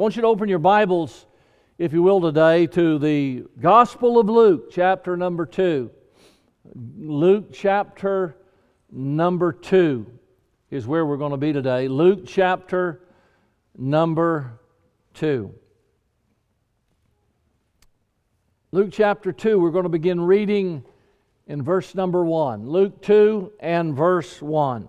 I want you to open your Bibles, if you will, today to the Gospel of Luke, chapter number 2. Luke, chapter number 2 is where we're going to be today. Luke, chapter number 2. Luke chapter 2, we're going to begin reading in verse number 1. Luke 2 and verse 1.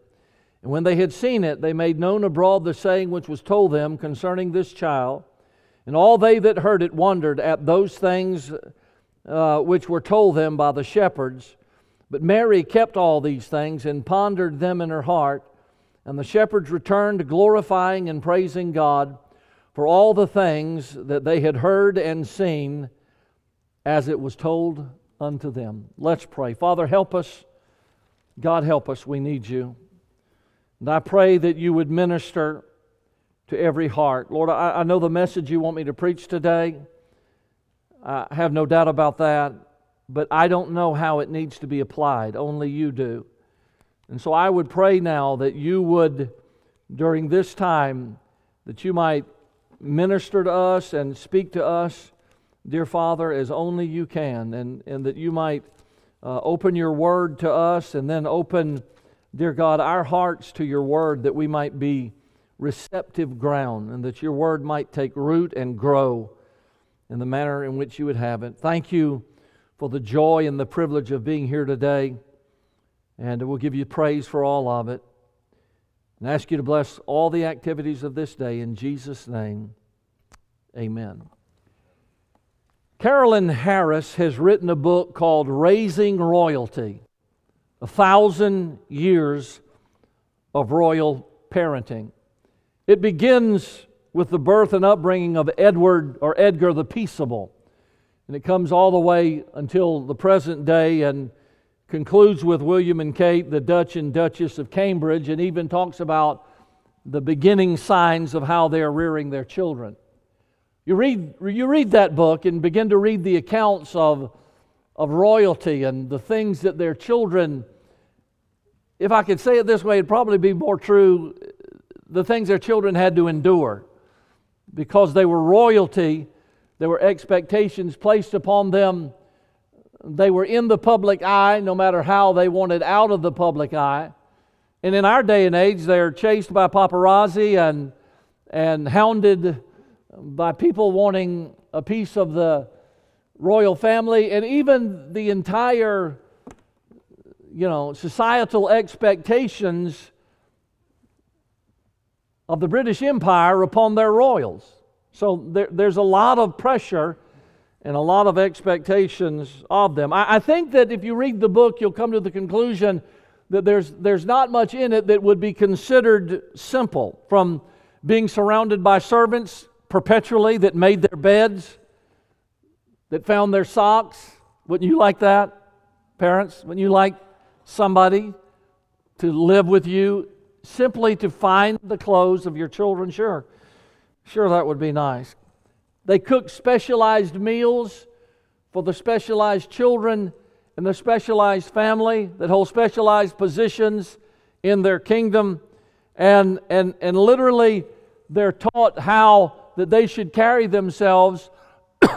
And when they had seen it, they made known abroad the saying which was told them concerning this child. And all they that heard it wondered at those things uh, which were told them by the shepherds. But Mary kept all these things and pondered them in her heart. And the shepherds returned, glorifying and praising God for all the things that they had heard and seen as it was told unto them. Let's pray. Father, help us. God, help us. We need you. And I pray that you would minister to every heart. Lord, I, I know the message you want me to preach today. I have no doubt about that. But I don't know how it needs to be applied. Only you do. And so I would pray now that you would, during this time, that you might minister to us and speak to us, dear Father, as only you can, and, and that you might uh, open your word to us and then open dear God, our hearts to your word that we might be receptive ground and that your word might take root and grow in the manner in which you would have it. Thank you for the joy and the privilege of being here today. And we'll give you praise for all of it. And ask you to bless all the activities of this day in Jesus' name. Amen. Carolyn Harris has written a book called Raising Royalty a thousand years of royal parenting. It begins with the birth and upbringing of Edward or Edgar the Peaceable, and it comes all the way until the present day and concludes with William and Kate, the Dutch and Duchess of Cambridge, and even talks about the beginning signs of how they are rearing their children. You read, you read that book and begin to read the accounts of, of royalty and the things that their children if I could say it this way, it'd probably be more true the things their children had to endure. Because they were royalty, there were expectations placed upon them. They were in the public eye no matter how they wanted out of the public eye. And in our day and age, they're chased by paparazzi and, and hounded by people wanting a piece of the royal family, and even the entire you know, societal expectations of the British Empire upon their royals. So there, there's a lot of pressure and a lot of expectations of them. I, I think that if you read the book, you'll come to the conclusion that there's, there's not much in it that would be considered simple, from being surrounded by servants perpetually that made their beds, that found their socks. Wouldn't you like that, parents? Wouldn't you like somebody to live with you simply to find the clothes of your children? Sure. Sure, that would be nice. They cook specialized meals for the specialized children and the specialized family that hold specialized positions in their kingdom. And, and, and literally, they're taught how that they should carry themselves,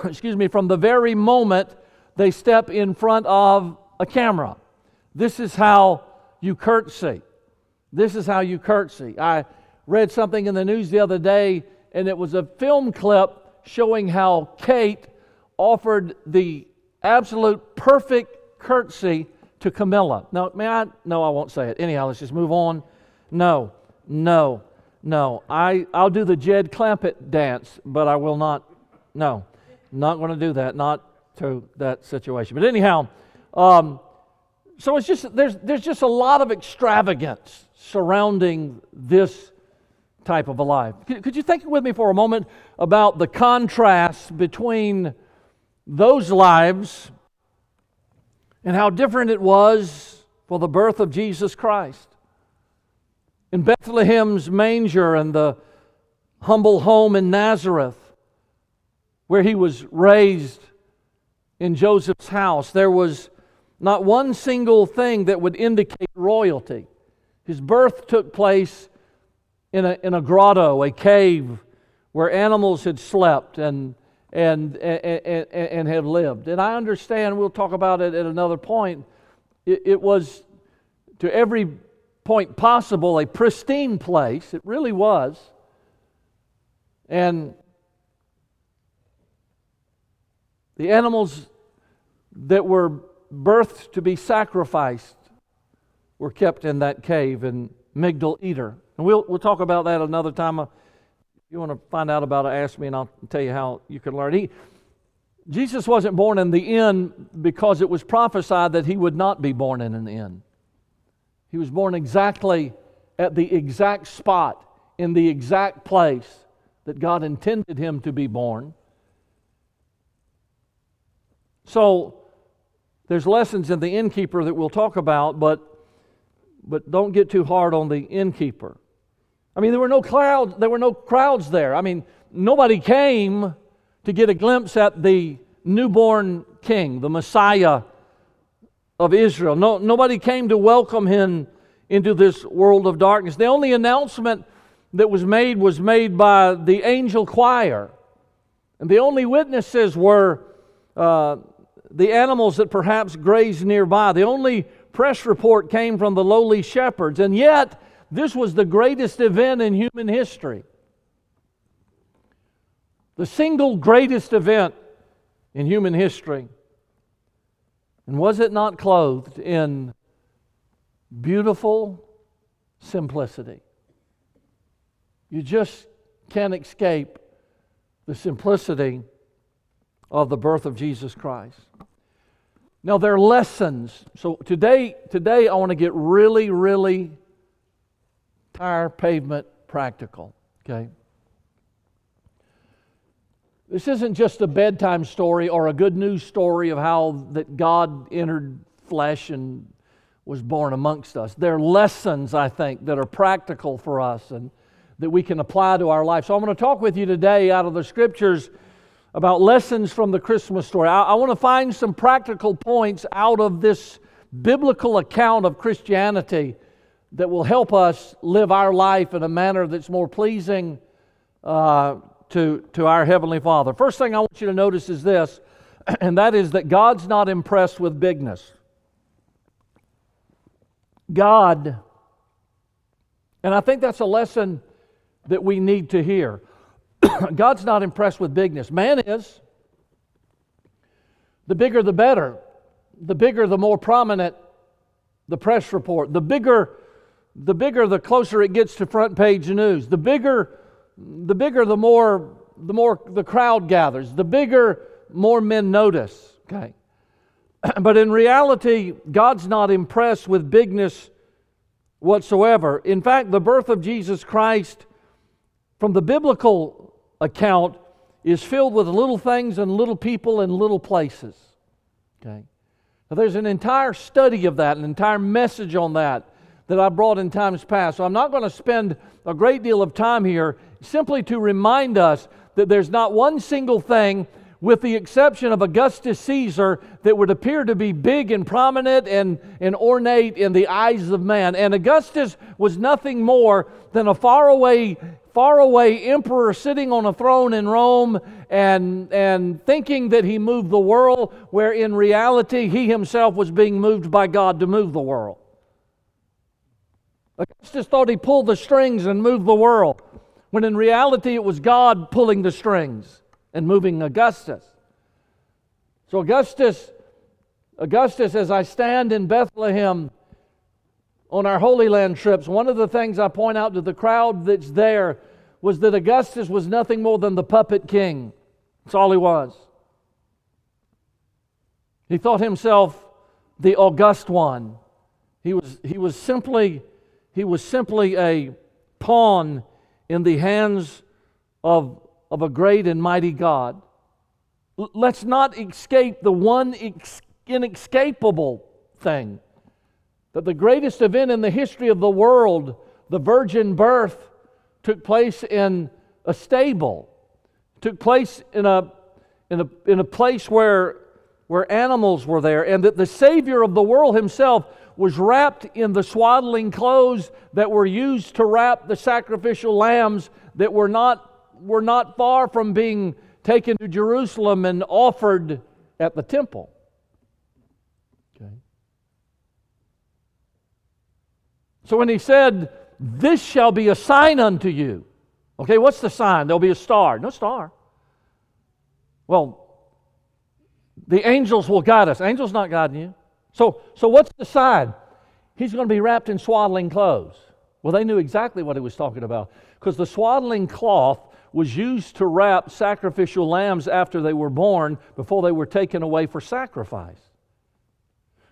excuse me, from the very moment they step in front of a camera. This is how you curtsy. This is how you curtsy. I read something in the news the other day, and it was a film clip showing how Kate offered the absolute perfect curtsy to Camilla. Now, may I? No, I won't say it. Anyhow, let's just move on. No, no, no. I, I'll do the Jed Clampett dance, but I will not. No, not going to do that. Not to that situation. But anyhow, um, so it's just there's there's just a lot of extravagance surrounding this type of a life. Could you think with me for a moment about the contrast between those lives and how different it was for the birth of Jesus Christ? In Bethlehem's manger and the humble home in Nazareth, where he was raised in Joseph's house, there was not one single thing that would indicate royalty. His birth took place in a, in a grotto, a cave where animals had slept and, and, and, and, and have lived. And I understand, we'll talk about it at another point, it, it was to every point possible a pristine place. It really was. And the animals that were birthed to be sacrificed were kept in that cave in Migdal Eder. And we'll, we'll talk about that another time. Uh, if you want to find out about it, ask me and I'll tell you how you can learn. He, Jesus wasn't born in the inn because it was prophesied that he would not be born in an inn. He was born exactly at the exact spot, in the exact place that God intended him to be born. So, there's lessons in the innkeeper that we'll talk about, but, but don't get too hard on the innkeeper. I mean, there were no clouds, there were no crowds there. I mean, nobody came to get a glimpse at the newborn king, the Messiah of Israel. No, nobody came to welcome him into this world of darkness. The only announcement that was made was made by the angel choir. And the only witnesses were uh, the animals that perhaps grazed nearby. The only press report came from the lowly shepherds. And yet, this was the greatest event in human history. The single greatest event in human history. And was it not clothed in beautiful simplicity? You just can't escape the simplicity of the birth of Jesus Christ. Now there are lessons. So today, today I want to get really, really tire, pavement, practical. Okay? This isn't just a bedtime story or a good news story of how that God entered flesh and was born amongst us. There are lessons, I think, that are practical for us and that we can apply to our life. So I'm going to talk with you today out of the scriptures about lessons from the Christmas story. I, I want to find some practical points out of this biblical account of Christianity that will help us live our life in a manner that's more pleasing uh, to, to our Heavenly Father. First thing I want you to notice is this, and that is that God's not impressed with bigness. God, and I think that's a lesson that we need to hear. God's not impressed with bigness. Man is. The bigger, the better. The bigger, the more prominent the press report. The bigger, the bigger, the closer it gets to front page news. The bigger, the bigger, the more the more the crowd gathers. The bigger, more men notice. Okay. but in reality, God's not impressed with bigness whatsoever. In fact, the birth of Jesus Christ, from the biblical account, is filled with little things and little people and little places. Okay. Now, there's an entire study of that, an entire message on that that I brought in times past. So I'm not going to spend a great deal of time here simply to remind us that there's not one single thing with the exception of Augustus Caesar, that would appear to be big and prominent and, and ornate in the eyes of man. And Augustus was nothing more than a faraway, faraway emperor sitting on a throne in Rome and, and thinking that he moved the world, where in reality he himself was being moved by God to move the world. Augustus thought he pulled the strings and moved the world, when in reality it was God pulling the strings and moving Augustus. So, Augustus, Augustus, as I stand in Bethlehem on our Holy Land trips, one of the things I point out to the crowd that's there was that Augustus was nothing more than the puppet king. That's all he was. He thought himself the august one. He was, he was simply he was simply a pawn in the hands of of a great and mighty God. Let's not escape the one inescapable thing that the greatest event in the history of the world, the virgin birth, took place in a stable, took place in a, in a, in a place where, where animals were there, and that the Savior of the world himself was wrapped in the swaddling clothes that were used to wrap the sacrificial lambs that were not were not far from being taken to Jerusalem and offered at the temple. Okay. So when he said, This shall be a sign unto you. Okay, what's the sign? There'll be a star. No star. Well, the angels will guide us. Angels not guiding you. So, so what's the sign? He's going to be wrapped in swaddling clothes. Well, they knew exactly what he was talking about because the swaddling cloth was used to wrap sacrificial lambs after they were born before they were taken away for sacrifice.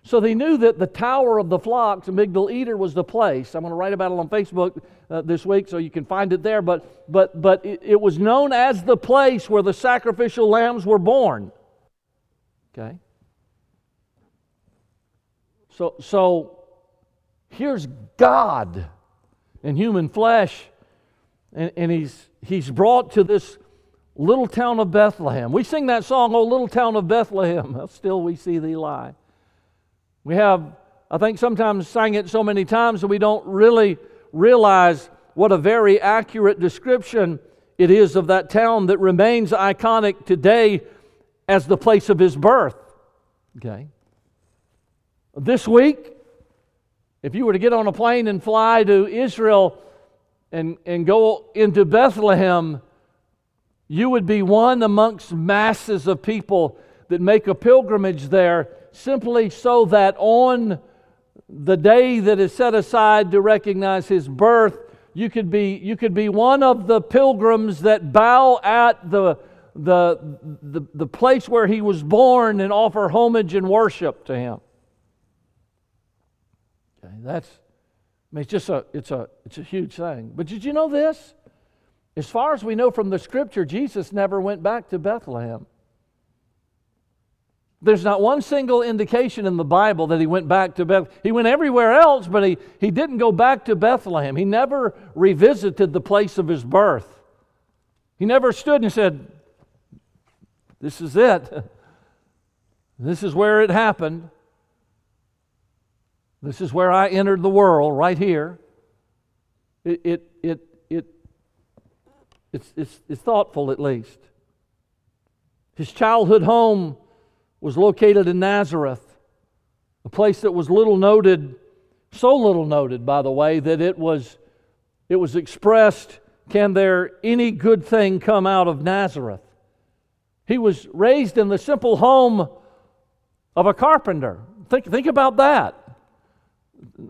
So they knew that the Tower of the Flocks, Migdal Eder, was the place. I'm going to write about it on Facebook uh, this week so you can find it there. But, but, but it, it was known as the place where the sacrificial lambs were born. Okay? So, so here's God in human flesh, and, and he's he's brought to this little town of Bethlehem. We sing that song, Oh, little town of Bethlehem, still we see thee lie. We have, I think, sometimes sang it so many times that we don't really realize what a very accurate description it is of that town that remains iconic today as the place of his birth. Okay. This week, if you were to get on a plane and fly to Israel, and, and go into Bethlehem, you would be one amongst masses of people that make a pilgrimage there simply so that on the day that is set aside to recognize his birth, you could be, you could be one of the pilgrims that bow at the, the, the, the place where he was born and offer homage and worship to him. Okay, that's, I mean, it's just a, it's a, it's a huge thing. But did you know this? As far as we know from the scripture, Jesus never went back to Bethlehem. There's not one single indication in the Bible that he went back to Bethlehem. He went everywhere else, but he, he didn't go back to Bethlehem. He never revisited the place of his birth. He never stood and said, This is it. This is where it happened. This is where I entered the world, right here. It, it, it, it, it's, it's, it's thoughtful, at least. His childhood home was located in Nazareth, a place that was little noted, so little noted, by the way, that it was, it was expressed can there any good thing come out of Nazareth? He was raised in the simple home of a carpenter. Think, think about that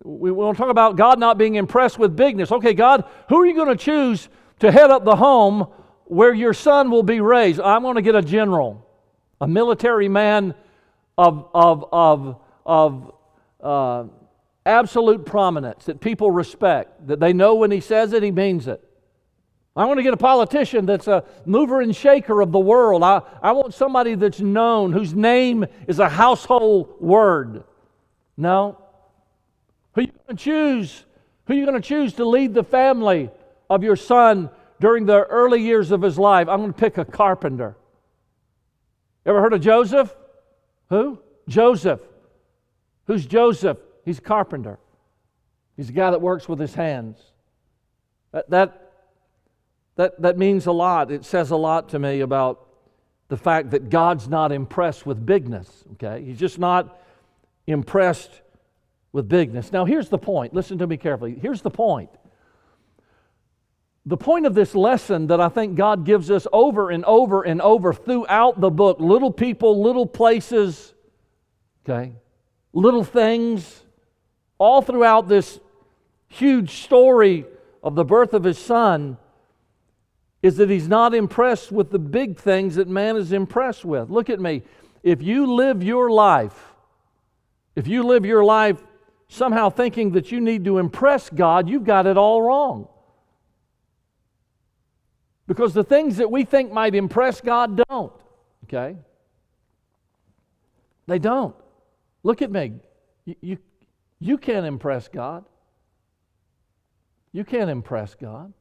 we want to talk about God not being impressed with bigness. Okay, God, who are you going to choose to head up the home where your son will be raised. I'm going to get a general, a military man of, of, of, of uh, absolute prominence that people respect, that they know when he says it, he means it. I want to get a politician that's a mover and shaker of the world. I, I want somebody that's known, whose name is a household word. No. Who are you going to choose? Who are you going to choose to lead the family of your son during the early years of his life? I'm going to pick a carpenter. Ever heard of Joseph? Who? Joseph. Who's Joseph? He's a carpenter. He's a guy that works with his hands. That, that, that, that means a lot. It says a lot to me about the fact that God's not impressed with bigness, okay? He's just not impressed with bigness. Now, here's the point. Listen to me carefully. Here's the point. The point of this lesson that I think God gives us over and over and over throughout the book little people, little places, okay, little things, all throughout this huge story of the birth of his son is that he's not impressed with the big things that man is impressed with. Look at me. If you live your life, if you live your life somehow thinking that you need to impress God, you've got it all wrong. Because the things that we think might impress God don't, okay? They don't. Look at me. You, you, you can't impress God. You can't impress God.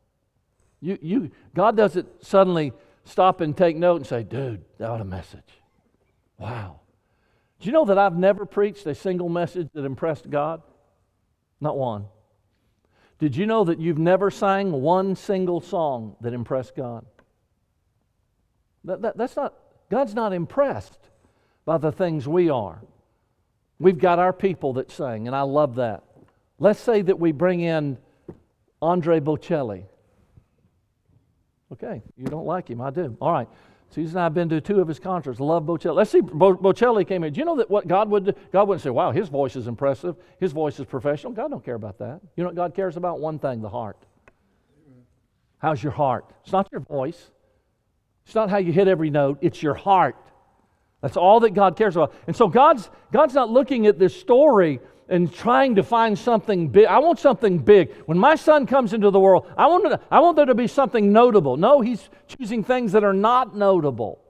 You, you, God doesn't suddenly stop and take note and say, dude, that was a message. Wow. Do you know that I've never preached a single message that impressed God? Not one. Did you know that you've never sang one single song that impressed God? That, that, that's not, God's not impressed by the things we are. We've got our people that sing, and I love that. Let's say that we bring in Andre Bocelli. Okay, you don't like him, I do. All right. Susan and I have been to two of his concerts. Love Bocelli. Let's see, Bo- Bocelli came in. Do you know that what God would do? God wouldn't say, wow, his voice is impressive. His voice is professional. God don't care about that. You know what God cares about? One thing, the heart. How's your heart? It's not your voice. It's not how you hit every note. It's your heart. That's all that God cares about. And so God's, God's not looking at this story and trying to find something big. I want something big. When my son comes into the world, I want, to, I want there to be something notable. No, he's choosing things that are not notable.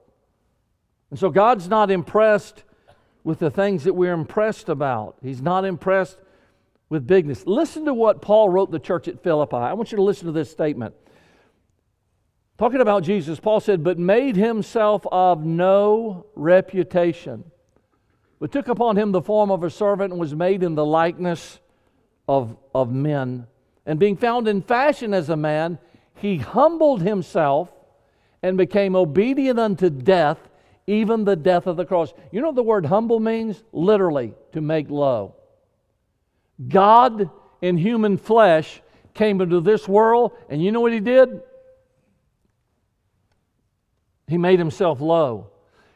And so God's not impressed with the things that we're impressed about. He's not impressed with bigness. Listen to what Paul wrote the church at Philippi. I want you to listen to this statement. Talking about Jesus, Paul said, but made himself of no reputation, but took upon him the form of a servant and was made in the likeness of, of men. And being found in fashion as a man, he humbled himself and became obedient unto death, even the death of the cross. You know what the word humble means? Literally, to make low. God in human flesh came into this world, and you know what he did? He made himself low.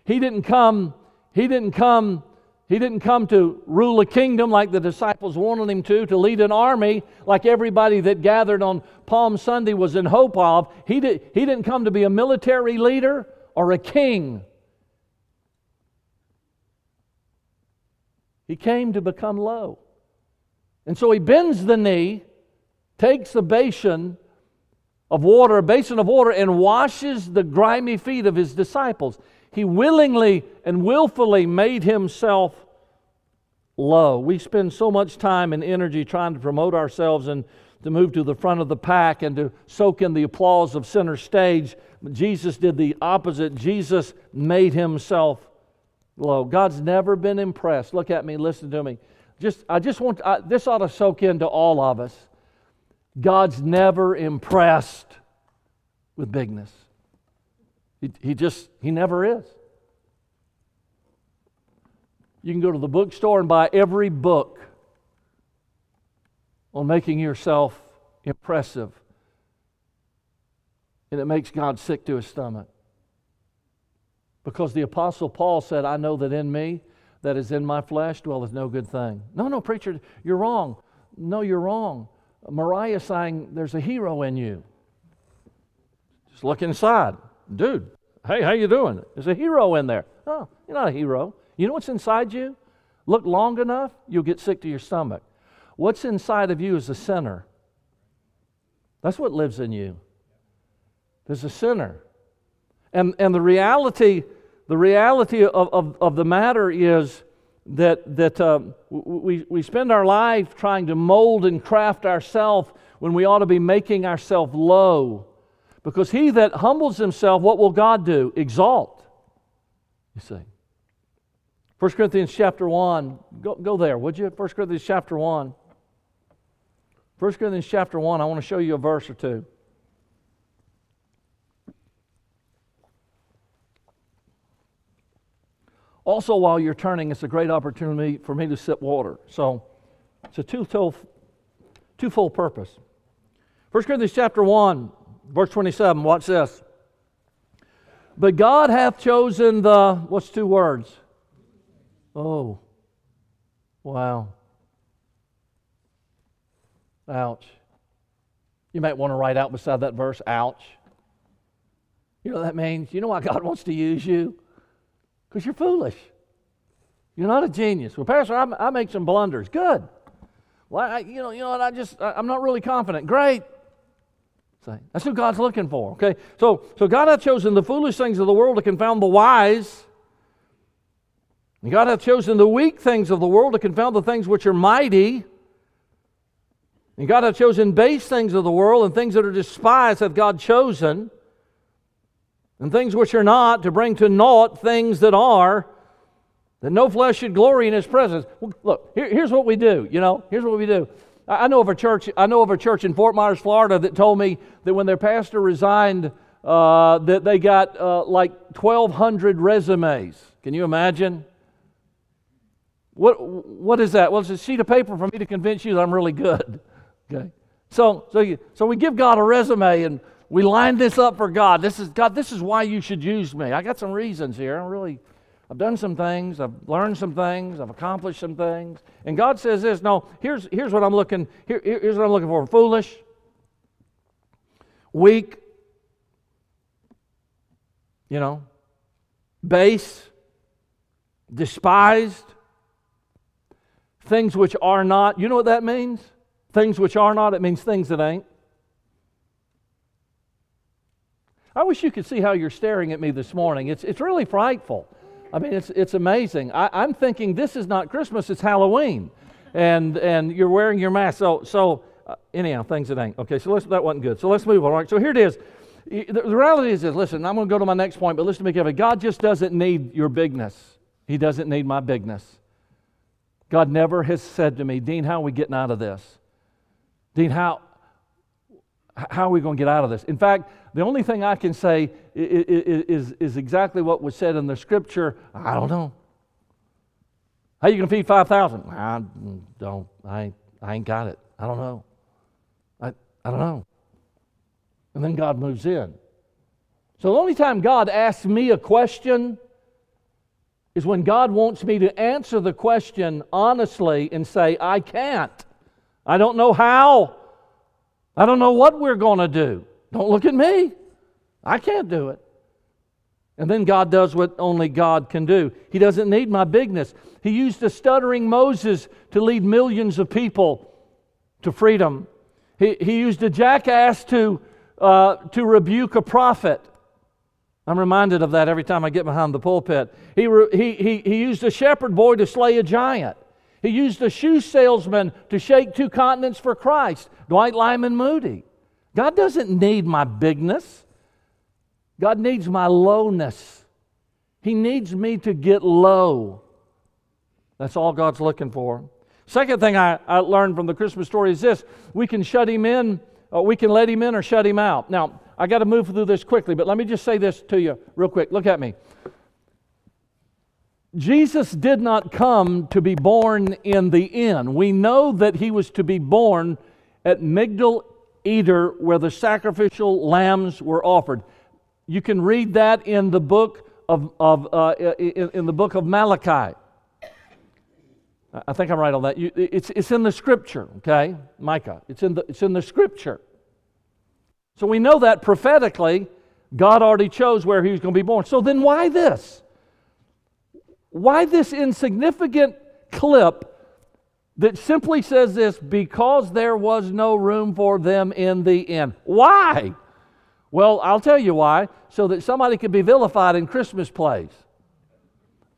He didn't come, he didn't come, he didn't come to rule a kingdom like the disciples wanted him to, to lead an army like everybody that gathered on Palm Sunday was in hope of. He, did, he didn't come to be a military leader or a king. He came to become low. And so he bends the knee, takes a basin, of water, a basin of water, and washes the grimy feet of his disciples. He willingly and willfully made himself low. We spend so much time and energy trying to promote ourselves and to move to the front of the pack and to soak in the applause of center stage. Jesus did the opposite. Jesus made himself low. God's never been impressed. Look at me, listen to me. Just, I just want I, this ought to soak into all of us. God's never impressed with bigness. He, he just, he never is. You can go to the bookstore and buy every book on making yourself impressive. And it makes God sick to his stomach. Because the Apostle Paul said, I know that in me, that is in my flesh, dwelleth no good thing. No, no, preacher, you're wrong. No, you're wrong. Mariah sang, There's a hero in you. Just look inside. Dude, hey, how you doing? There's a hero in there. Oh, you're not a hero. You know what's inside you? Look long enough, you'll get sick to your stomach. What's inside of you is a sinner. That's what lives in you. There's a sinner. And, and the reality, the reality of, of, of the matter is that, that um, we, we spend our life trying to mold and craft ourselves when we ought to be making ourselves low. Because he that humbles himself, what will God do? Exalt. You see. 1 Corinthians chapter 1. Go, go there, would you? 1 Corinthians chapter 1. 1 Corinthians chapter 1, I want to show you a verse or two. Also, while you're turning, it's a great opportunity for me to sip water. So it's a two-fold, two-fold purpose. 1 Corinthians chapter 1, verse 27, watch this. But God hath chosen the, what's two words? Oh, wow. Ouch. You might want to write out beside that verse, ouch. You know what that means? You know why God wants to use you? Because you're foolish. You're not a genius. Well, Pastor, I, I make some blunders. Good. Well, I, you know, you know what? I just, I, I'm not really confident. Great. That's who God's looking for. Okay, so so God hath chosen the foolish things of the world to confound the wise. And God hath chosen the weak things of the world to confound the things which are mighty. And God hath chosen base things of the world and things that are despised hath God chosen, and things which are not, to bring to naught things that are, that no flesh should glory in his presence. Look, here, here's what we do, you know, here's what we do. I know of a church, I know of a church in Fort Myers, Florida that told me that when their pastor resigned, uh, that they got uh, like 1,200 resumes. Can you imagine? What, what is that? Well, it's a sheet of paper for me to convince you that I'm really good. Okay? So, so, you, so we give God a resume and we line this up for God. This is God, this is why you should use me. I got some reasons here. I'm really I've done some things, I've learned some things, I've accomplished some things. And God says this, no, here's, here's what I'm looking, here, here's what I'm looking for. Foolish, weak, you know, base, despised, things which are not. You know what that means? Things which are not, it means things that ain't. I wish you could see how you're staring at me this morning. It's, it's really frightful. I mean, it's, it's amazing. I, am thinking this is not Christmas, it's Halloween. And, and you're wearing your mask. So, so uh, anyhow, things that ain't. Okay, so let's, that wasn't good. So let's move on. All right, so here it is. The, the reality is this listen, I'm going to go to my next point, but listen to me carefully. God just doesn't need your bigness, He doesn't need my bigness. God never has said to me, Dean, how are we getting out of this? Dean, how, how are we going to get out of this? In fact, the only thing I can say is, is, is exactly what was said in the scripture. I don't know. How you going to feed 5,000? I don't. I, I ain't got it. I don't know. I, I don't know. And then God moves in. So the only time God asks me a question is when God wants me to answer the question honestly and say, I can't. I don't know how. I don't know what we're going to do. Don't look at me. I can't do it. And then God does what only God can do. He doesn't need my bigness. He used a stuttering Moses to lead millions of people to freedom. He, he used a jackass to, uh, to rebuke a prophet. I'm reminded of that every time I get behind the pulpit. He, re, he, he, he used a shepherd boy to slay a giant. He used a shoe salesman to shake two continents for Christ, Dwight Lyman Moody. God doesn't need my bigness, God needs my lowness. He needs me to get low. That's all God's looking for. Second thing I, I learned from the Christmas story is this we can shut him in, uh, we can let him in or shut him out. Now, I got to move through this quickly, but let me just say this to you real quick. Look at me. Jesus did not come to be born in the inn. We know that he was to be born at Migdal Eder, where the sacrificial lambs were offered. You can read that in the book of, of uh, in, in, the book of Malachi. I think I'm right on that. You, it's, it's in the scripture, okay? Micah. It's in the, it's in the scripture. So we know that prophetically God already chose where he was going to be born. So then why this? Why this insignificant clip that simply says this because there was no room for them in the inn? Why? Well, I'll tell you why. So that somebody could be vilified in Christmas plays.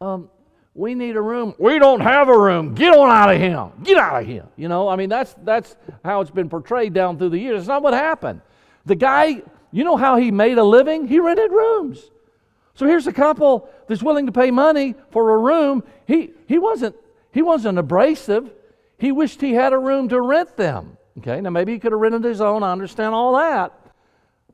Um, we need a room. We don't have a room. Get on out of here. Get out of here. You know, I mean, that's, that's how it's been portrayed down through the years. It's not what happened. The guy, you know how he made a living? He rented rooms. So here's a couple that's willing to pay money for a room. He, he, wasn't, he wasn't abrasive. He wished he had a room to rent them. Okay, now maybe he could have rented his own. I understand all that.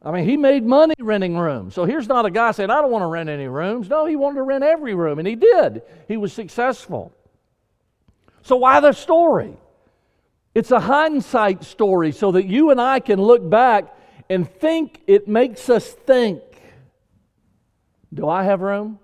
I mean, he made money renting rooms. So here's not a guy saying, I don't want to rent any rooms. No, he wanted to rent every room, and he did. He was successful. So why the story? It's a hindsight story so that you and I can look back and think it makes us think Do I have room?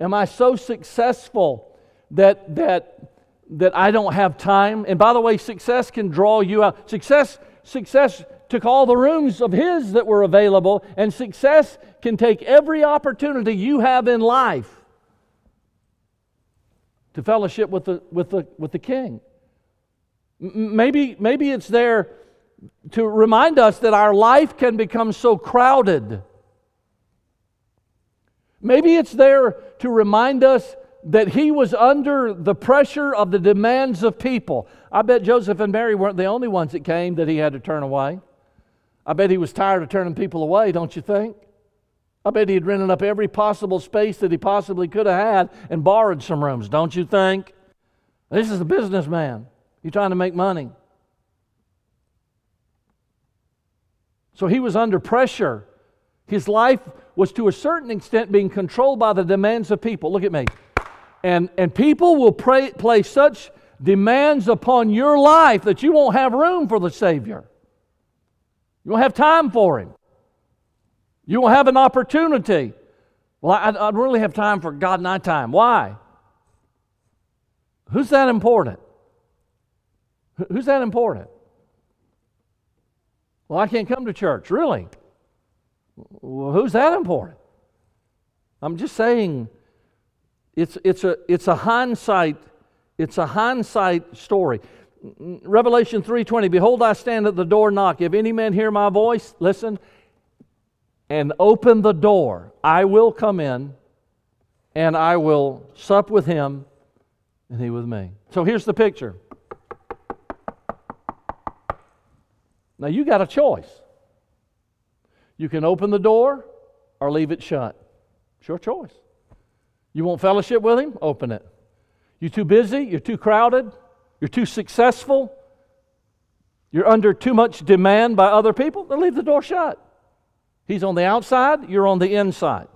Am I so successful that, that, that I don't have time? And by the way, success can draw you out. Success, success took all the rooms of His that were available, and success can take every opportunity you have in life to fellowship with the, with the, with the King. Maybe, maybe it's there to remind us that our life can become so crowded. Maybe it's there to remind us that he was under the pressure of the demands of people. I bet Joseph and Mary weren't the only ones that came that he had to turn away. I bet he was tired of turning people away, don't you think? I bet he had rented up every possible space that he possibly could have had and borrowed some rooms, don't you think? This is a businessman. He's trying to make money. So he was under pressure. His life was to a certain extent being controlled by the demands of people. Look at me. And, and people will pray, place such demands upon your life that you won't have room for the Savior. You won't have time for Him. You won't have an opportunity. Well, I, I don't really have time for God and I time. Why? Who's that important? Who's that important? Well, I can't come to church. Really? Well, who's that important? I'm just saying it's, it's, a, it's a hindsight it's a hindsight story Revelation 3:20 Behold I stand at the door knock if any man hear my voice listen and open the door I will come in and I will sup with him and he with me. So here's the picture. Now you got a choice. You can open the door or leave it shut. It's your choice. You want fellowship with him? Open it. You're too busy? You're too crowded? you're too successful, you're under too much demand by other people, then leave the door shut. He's on the outside, you're on the inside.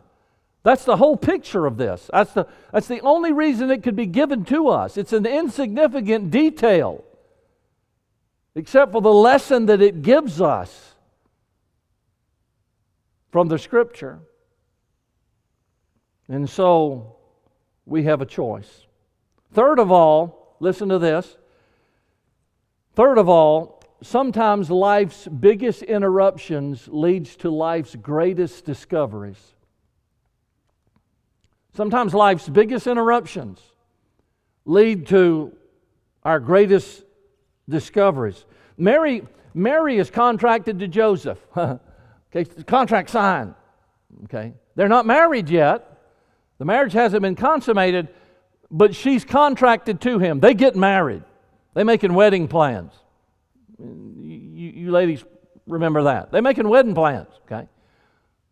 That's the whole picture of this. That's the, that's the only reason it could be given to us. It's an insignificant detail, except for the lesson that it gives us from the scripture. And so we have a choice. Third of all, Listen to this. Third of all, sometimes life's biggest interruptions leads to life's greatest discoveries. Sometimes life's biggest interruptions lead to our greatest discoveries. Mary, Mary is contracted to Joseph. okay, contract signed. Okay, they're not married yet. The marriage hasn't been consummated, but she's contracted to him. They get married, they're making wedding plans. You, you ladies remember that. They're making wedding plans, okay?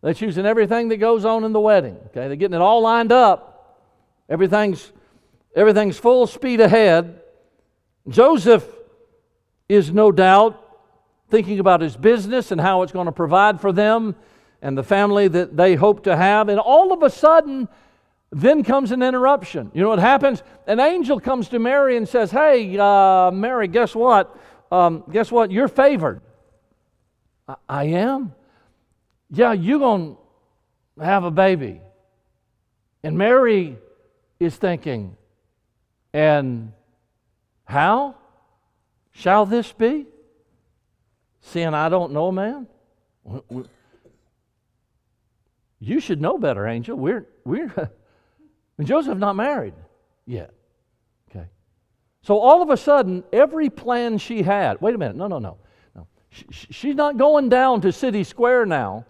They're choosing everything that goes on in the wedding, okay? They're getting it all lined up. Everything's, everything's full speed ahead. Joseph is no doubt thinking about his business and how it's going to provide for them and the family that they hope to have. And all of a sudden, then comes an interruption. You know what happens? An angel comes to Mary and says, Hey, uh, Mary, guess what? Um, guess what? You're favored. I, I am? Yeah, you're going to have a baby. And Mary is thinking, And how shall this be? Seeing I don't know man? You should know better, Angel. We're, we're, and Joseph not married yet. Okay. So all of a sudden, every plan she had, wait a minute, no, no, no. no. She, she's not going down to City Square now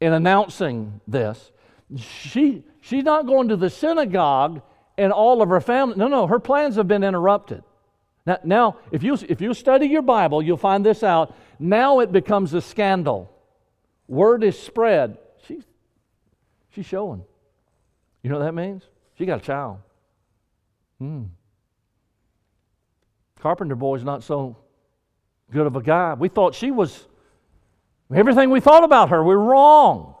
and announcing this. She, she's not going to the synagogue and all of her family. No, no, her plans have been interrupted. Now, now if, you, if you study your Bible, you'll find this out. Now it becomes a scandal. Word is spread. She's, she's showing. You know what that means? She got a child. Hmm. Carpenter boy's not so good of a guy. We thought she was, everything we thought about her, we are wrong.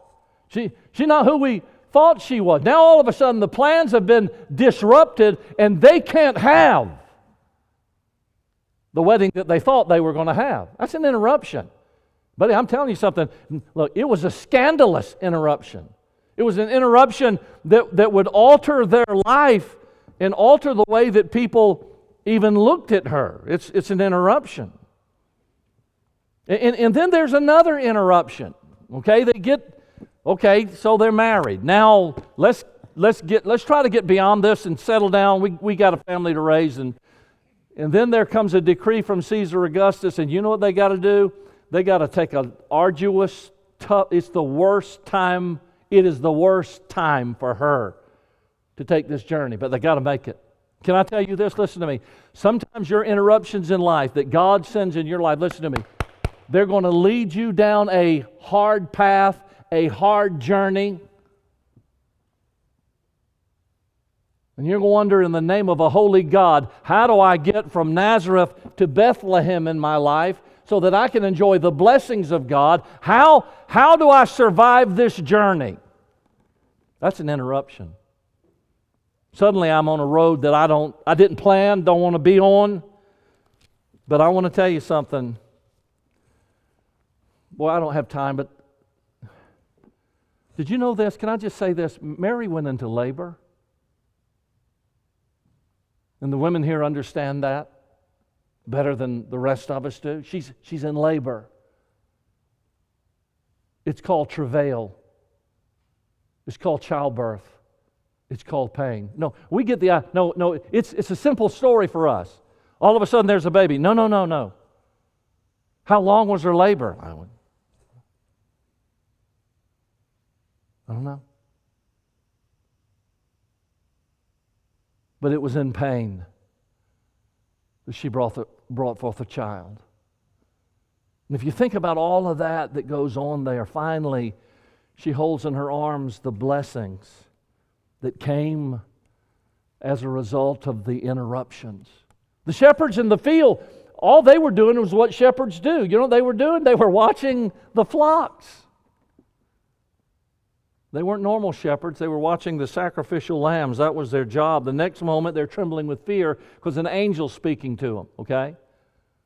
She, she's not who we thought she was. Now all of a sudden the plans have been disrupted and they can't have the wedding that they thought they were going to have. That's an interruption. Buddy, I'm telling you something. Look, it was a scandalous interruption. It was an interruption that, that would alter their life and alter the way that people even looked at her. It's, it's an interruption. And, and then there's another interruption. Okay, they get, okay, so they're married. Now let's let's get let's try to get beyond this and settle down. We, we got a family to raise and and then there comes a decree from Caesar Augustus, and you know what they got to do? They got to take an arduous, tough, it's the worst time, it is the worst time for her to take this journey, but they got to make it. Can I tell you this? Listen to me. Sometimes your interruptions in life that God sends in your life, listen to me, they're going to lead you down a hard path, a hard journey. And you're wonder, in the name of a holy God, how do I get from Nazareth to Bethlehem in my life so that I can enjoy the blessings of God? How, how do I survive this journey? That's an interruption. Suddenly I'm on a road that I don't I didn't plan, don't want to be on. But I want to tell you something. Boy, I don't have time, but did you know this? Can I just say this? Mary went into labor. And the women here understand that better than the rest of us do. She's, she's in labor. It's called travail. It's called childbirth. It's called pain. No, we get the uh, no, no, it's it's a simple story for us. All of a sudden there's a baby. No, no, no, no. How long was her labor? I don't know. But it was in pain that she brought, the, brought forth a child. And if you think about all of that that goes on there, finally, she holds in her arms the blessings that came as a result of the interruptions. The shepherds in the field, all they were doing was what shepherds do. You know what they were doing? They were watching the flocks. They weren't normal shepherds. They were watching the sacrificial lambs. That was their job. The next moment, they're trembling with fear because an angel's speaking to them, okay?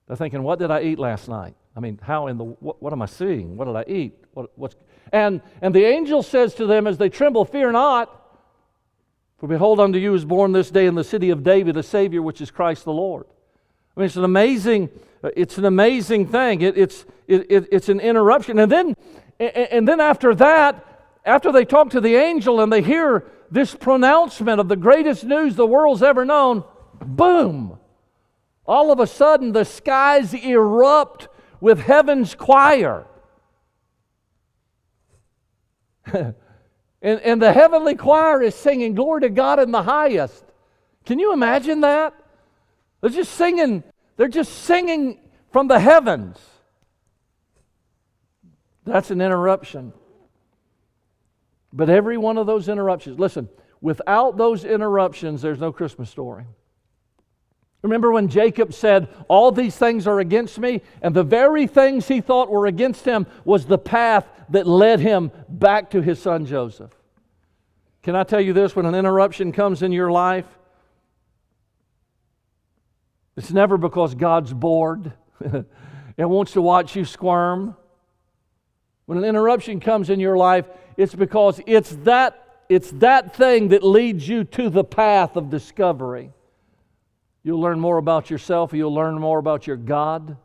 They're thinking, what did I eat last night? I mean, how in the, what, what am I seeing? What did I eat? What, what's, and, and the angel says to them as they tremble, Fear not, for behold, unto you is born this day in the city of David a Savior, which is Christ the Lord. I mean, it's an amazing, uh, it's an amazing thing. It, it's, it, it, it's an interruption. And then, and then after that, after they talk to the angel and they hear this pronouncement of the greatest news the world's ever known, boom! All of a sudden, the skies erupt with heaven's choir. and, and the heavenly choir is singing, Glory to God in the highest. Can you imagine that? They're just singing, they're just singing from the heavens. That's an interruption. But every one of those interruptions, listen, without those interruptions, there's no Christmas story. Remember when Jacob said, All these things are against me? And the very things he thought were against him was the path that led him back to his son Joseph. Can I tell you this? When an interruption comes in your life, it's never because God's bored and wants to watch you squirm. When an interruption comes in your life, it's because it's that, it's that thing that leads you to the path of discovery. You'll learn more about yourself, you'll learn more about your God.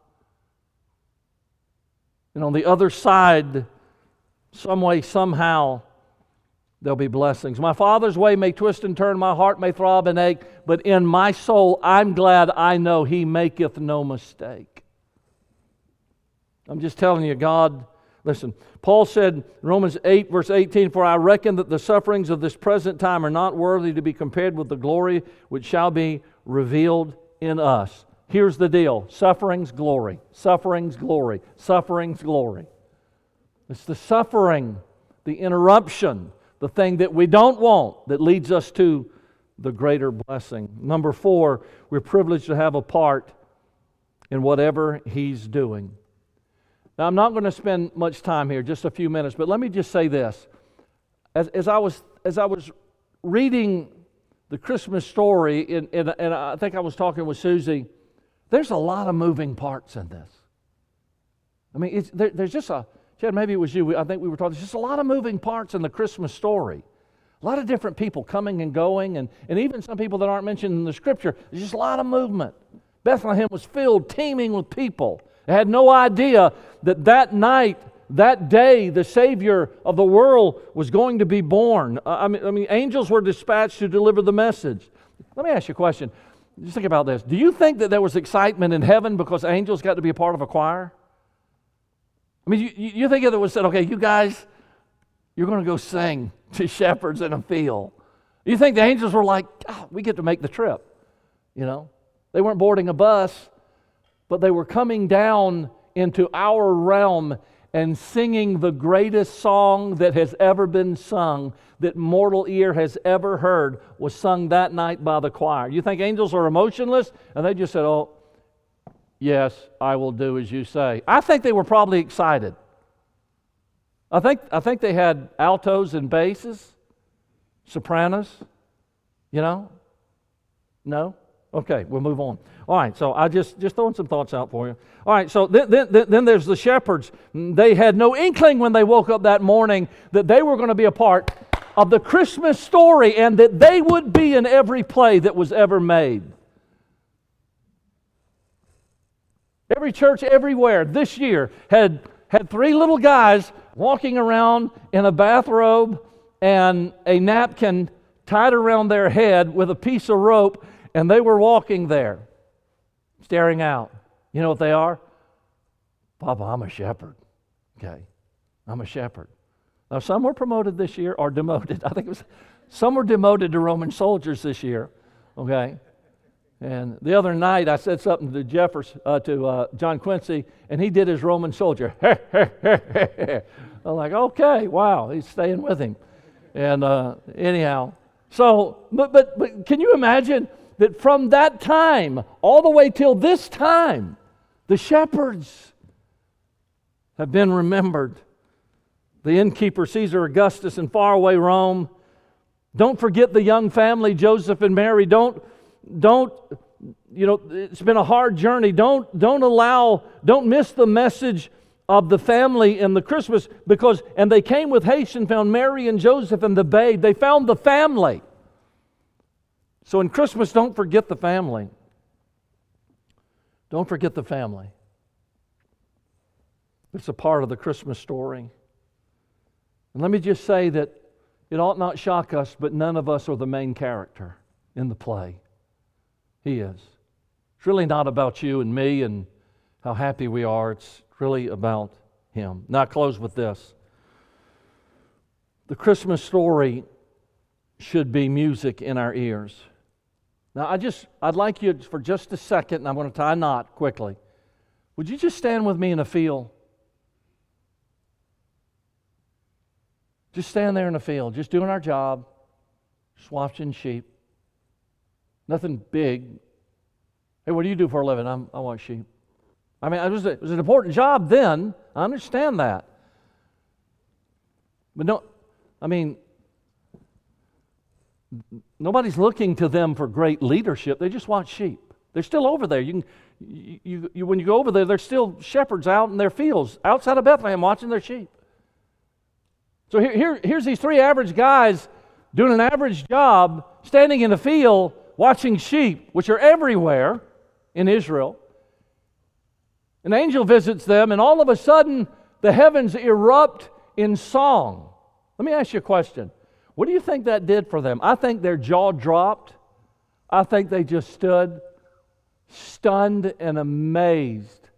And on the other side some way, somehow, there'll be blessings. My Father's way may twist and turn, my heart may throb and ache, but in my soul, I'm glad I know He maketh no mistake. I'm just telling you, God, listen, Paul said, in Romans 8, verse 18, For I reckon that the sufferings of this present time are not worthy to be compared with the glory which shall be revealed in us. Here's the deal suffering's glory, suffering's glory, suffering's glory. It's the suffering, the interruption, the thing that we don't want that leads us to the greater blessing. Number four, we're privileged to have a part in whatever He's doing. Now, I'm not going to spend much time here, just a few minutes, but let me just say this. As, as, I, was, as I was reading the Christmas story, and, and, and I think I was talking with Susie, there's a lot of moving parts in this. I mean, there, there's just a, Chad, maybe it was you, I think we were talking, there's just a lot of moving parts in the Christmas story. A lot of different people coming and going, and, and even some people that aren't mentioned in the scripture. There's just a lot of movement. Bethlehem was filled, teeming with people. They had no idea that that night, that day, the Savior of the world was going to be born. I mean, I mean, angels were dispatched to deliver the message. Let me ask you a question. Just think about this. Do you think that there was excitement in heaven because angels got to be a part of a choir? I mean, you, you think it was said, okay, you guys, you're going to go sing to shepherds in a field. You think the angels were like, oh, we get to make the trip, you know? They weren't boarding a bus, but they were coming down into our realm and singing the greatest song that has ever been sung, that mortal ear has ever heard, was sung that night by the choir. You think angels are emotionless? And they just said, Oh, yes, I will do as you say. I think they were probably excited. I think, I think they had altos and basses, sopranos, you know? No? Okay, we'll move on. All right, so I just just throwing some thoughts out for you. All right, so then, then, then there's the shepherds. They had no inkling when they woke up that morning that they were going to be a part of the Christmas story and that they would be in every play that was ever made. Every church everywhere this year had, had three little guys walking around in a bathrobe and a napkin tied around their head with a piece of rope, and they were walking there staring out. You know what they are? Papa, I'm a shepherd. Okay. I'm a shepherd. Now, some were promoted this year or demoted. I think it was some were demoted to Roman soldiers this year. Okay. And the other night, I said something to Jeffers, uh, to uh, John Quincy, and he did his Roman soldier. I'm like, okay, wow, he's staying with him. And uh, anyhow, so, but, but, but can you imagine that from that time all the way till this time, the shepherds have been remembered. The innkeeper, Caesar Augustus, in faraway Rome. Don't forget the young family, Joseph and Mary. Don't, don't, you know, it's been a hard journey. Don't, don't allow, don't miss the message of the family in the Christmas because, and they came with haste and found Mary and Joseph and the babe. They found the family. So in Christmas, don't forget the family. Don't forget the family. It's a part of the Christmas story. And let me just say that it ought not shock us, but none of us are the main character in the play. He is. It's really not about you and me and how happy we are. It's really about Him. Now, I close with this. The Christmas story should be music in our ears. Now, I just, I'd like you for just a second, and I'm going to tie a knot quickly. Would you just stand with me in a field? Just stand there in a the field, just doing our job, just watching sheep. Nothing big. Hey, what do you do for a living? I'm, I watch sheep. I mean, it was, a, it was an important job then. I understand that. But no, I mean, nobody's looking to them for great leadership. They just want sheep. They're still over there. You can, you, you, when you go over there, there's still shepherds out in their fields outside of Bethlehem watching their sheep. So here, here, here's these three average guys doing an average job, standing in a field watching sheep, which are everywhere in Israel. An angel visits them, and all of a sudden, the heavens erupt in song. Let me ask you a question. What do you think that did for them? I think their jaw dropped. I think they just stood stunned and amazed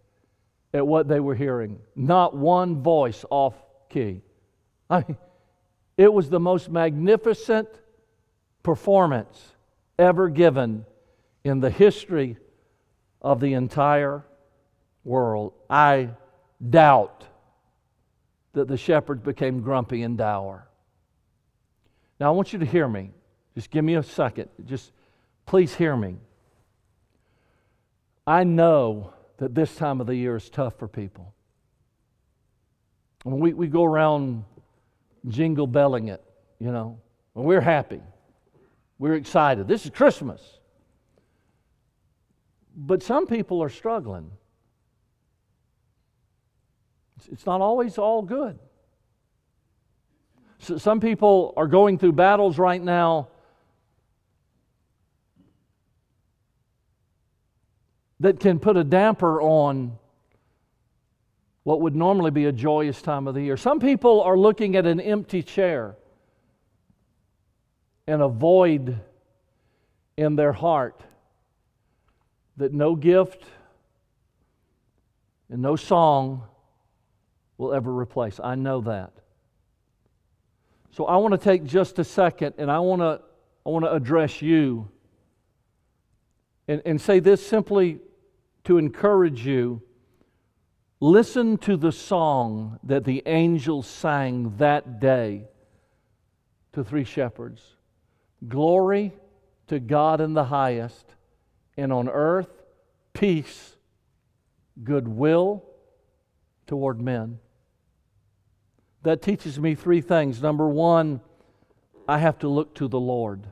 at what they were hearing. Not one voice off key. I it was the most magnificent performance ever given in the history of the entire world. I doubt that the shepherds became grumpy and dour. Now, I want you to hear me. Just give me a second. Just please hear me. I know that this time of the year is tough for people. When we, we go around jingle belling it, you know, when we're happy, we're excited. This is Christmas. But some people are struggling. It's not always all good. So some people are going through battles right now that can put a damper on what would normally be a joyous time of the year. Some people are looking at an empty chair and a void in their heart that no gift and no song will ever replace. I know that. So I want to take just a second and I want to, I want to address you and, and say this simply to encourage you. Listen to the song that the angels sang that day to three shepherds Glory to God in the highest, and on earth, peace, goodwill toward men. That teaches me three things. Number one, I have to look to the Lord.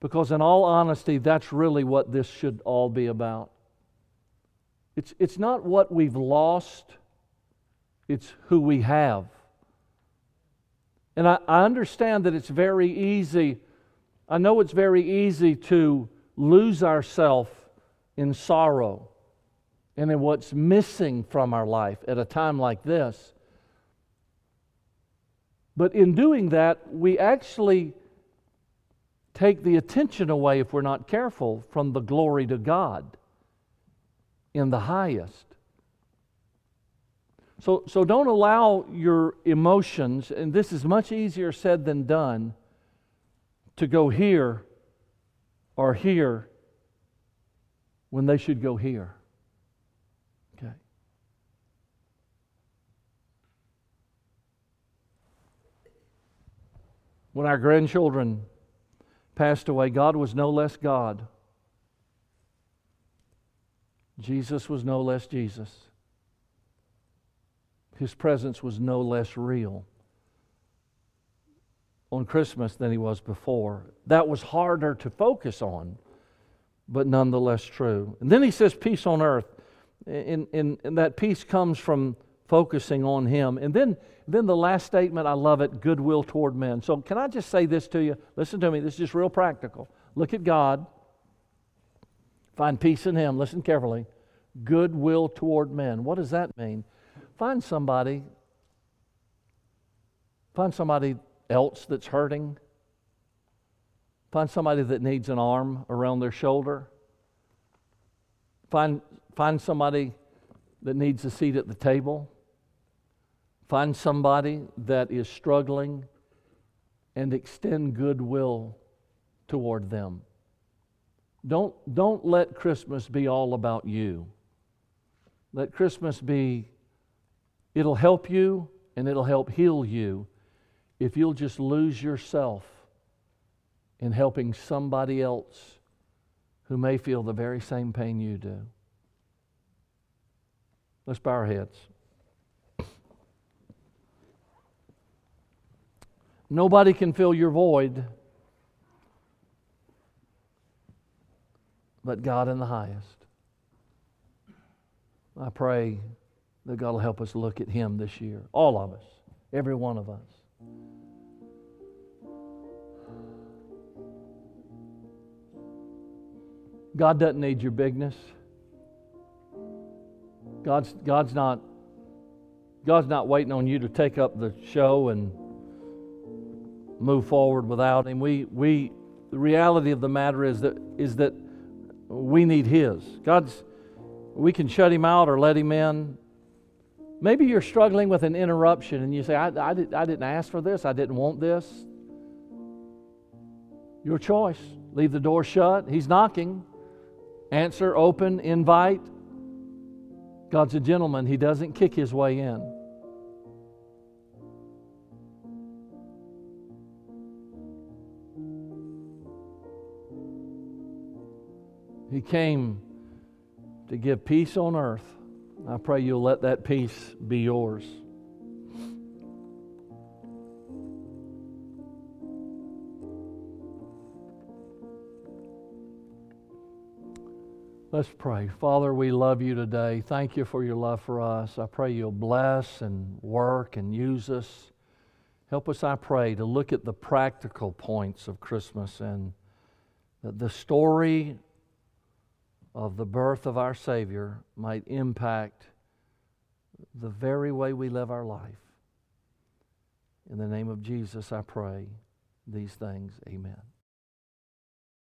Because, in all honesty, that's really what this should all be about. It's, it's not what we've lost, it's who we have. And I, I understand that it's very easy, I know it's very easy to lose ourselves in sorrow and in what's missing from our life at a time like this. But in doing that, we actually take the attention away, if we're not careful, from the glory to God in the highest. So, so don't allow your emotions, and this is much easier said than done, to go here or here when they should go here. When our grandchildren passed away, God was no less God. Jesus was no less Jesus. His presence was no less real on Christmas than he was before. That was harder to focus on, but nonetheless true. And then he says, Peace on earth. And, and, and that peace comes from focusing on him. And then, then the last statement, I love it goodwill toward men. So, can I just say this to you? Listen to me, this is just real practical. Look at God. Find peace in Him. Listen carefully. Goodwill toward men. What does that mean? Find somebody, find somebody else that's hurting. Find somebody that needs an arm around their shoulder. Find, find somebody that needs a seat at the table. Find somebody that is struggling and extend goodwill toward them. Don't, don't let Christmas be all about you. Let Christmas be, it'll help you and it'll help heal you if you'll just lose yourself in helping somebody else who may feel the very same pain you do. Let's bow our heads. Nobody can fill your void. but God in the highest. I pray that God will help us look at Him this year, all of us, every one of us. God doesn't need your bigness. God's, God's not God's not waiting on you to take up the show and move forward without Him. We, we, the reality of the matter is that, is that we need His. God's, we can shut Him out or let Him in. Maybe you're struggling with an interruption and you say, I, I, did, I didn't ask for this, I didn't want this. Your choice. Leave the door shut. He's knocking. Answer, open, invite. God's a gentleman, He doesn't kick His way in. He came to give peace on earth. I pray you'll let that peace be yours. Let's pray. Father, we love you today. Thank you for your love for us. I pray you'll bless and work and use us. Help us, I pray, to look at the practical points of Christmas and the story of the birth of our Savior might impact the very way we live our life. In the name of Jesus, I pray these things. Amen.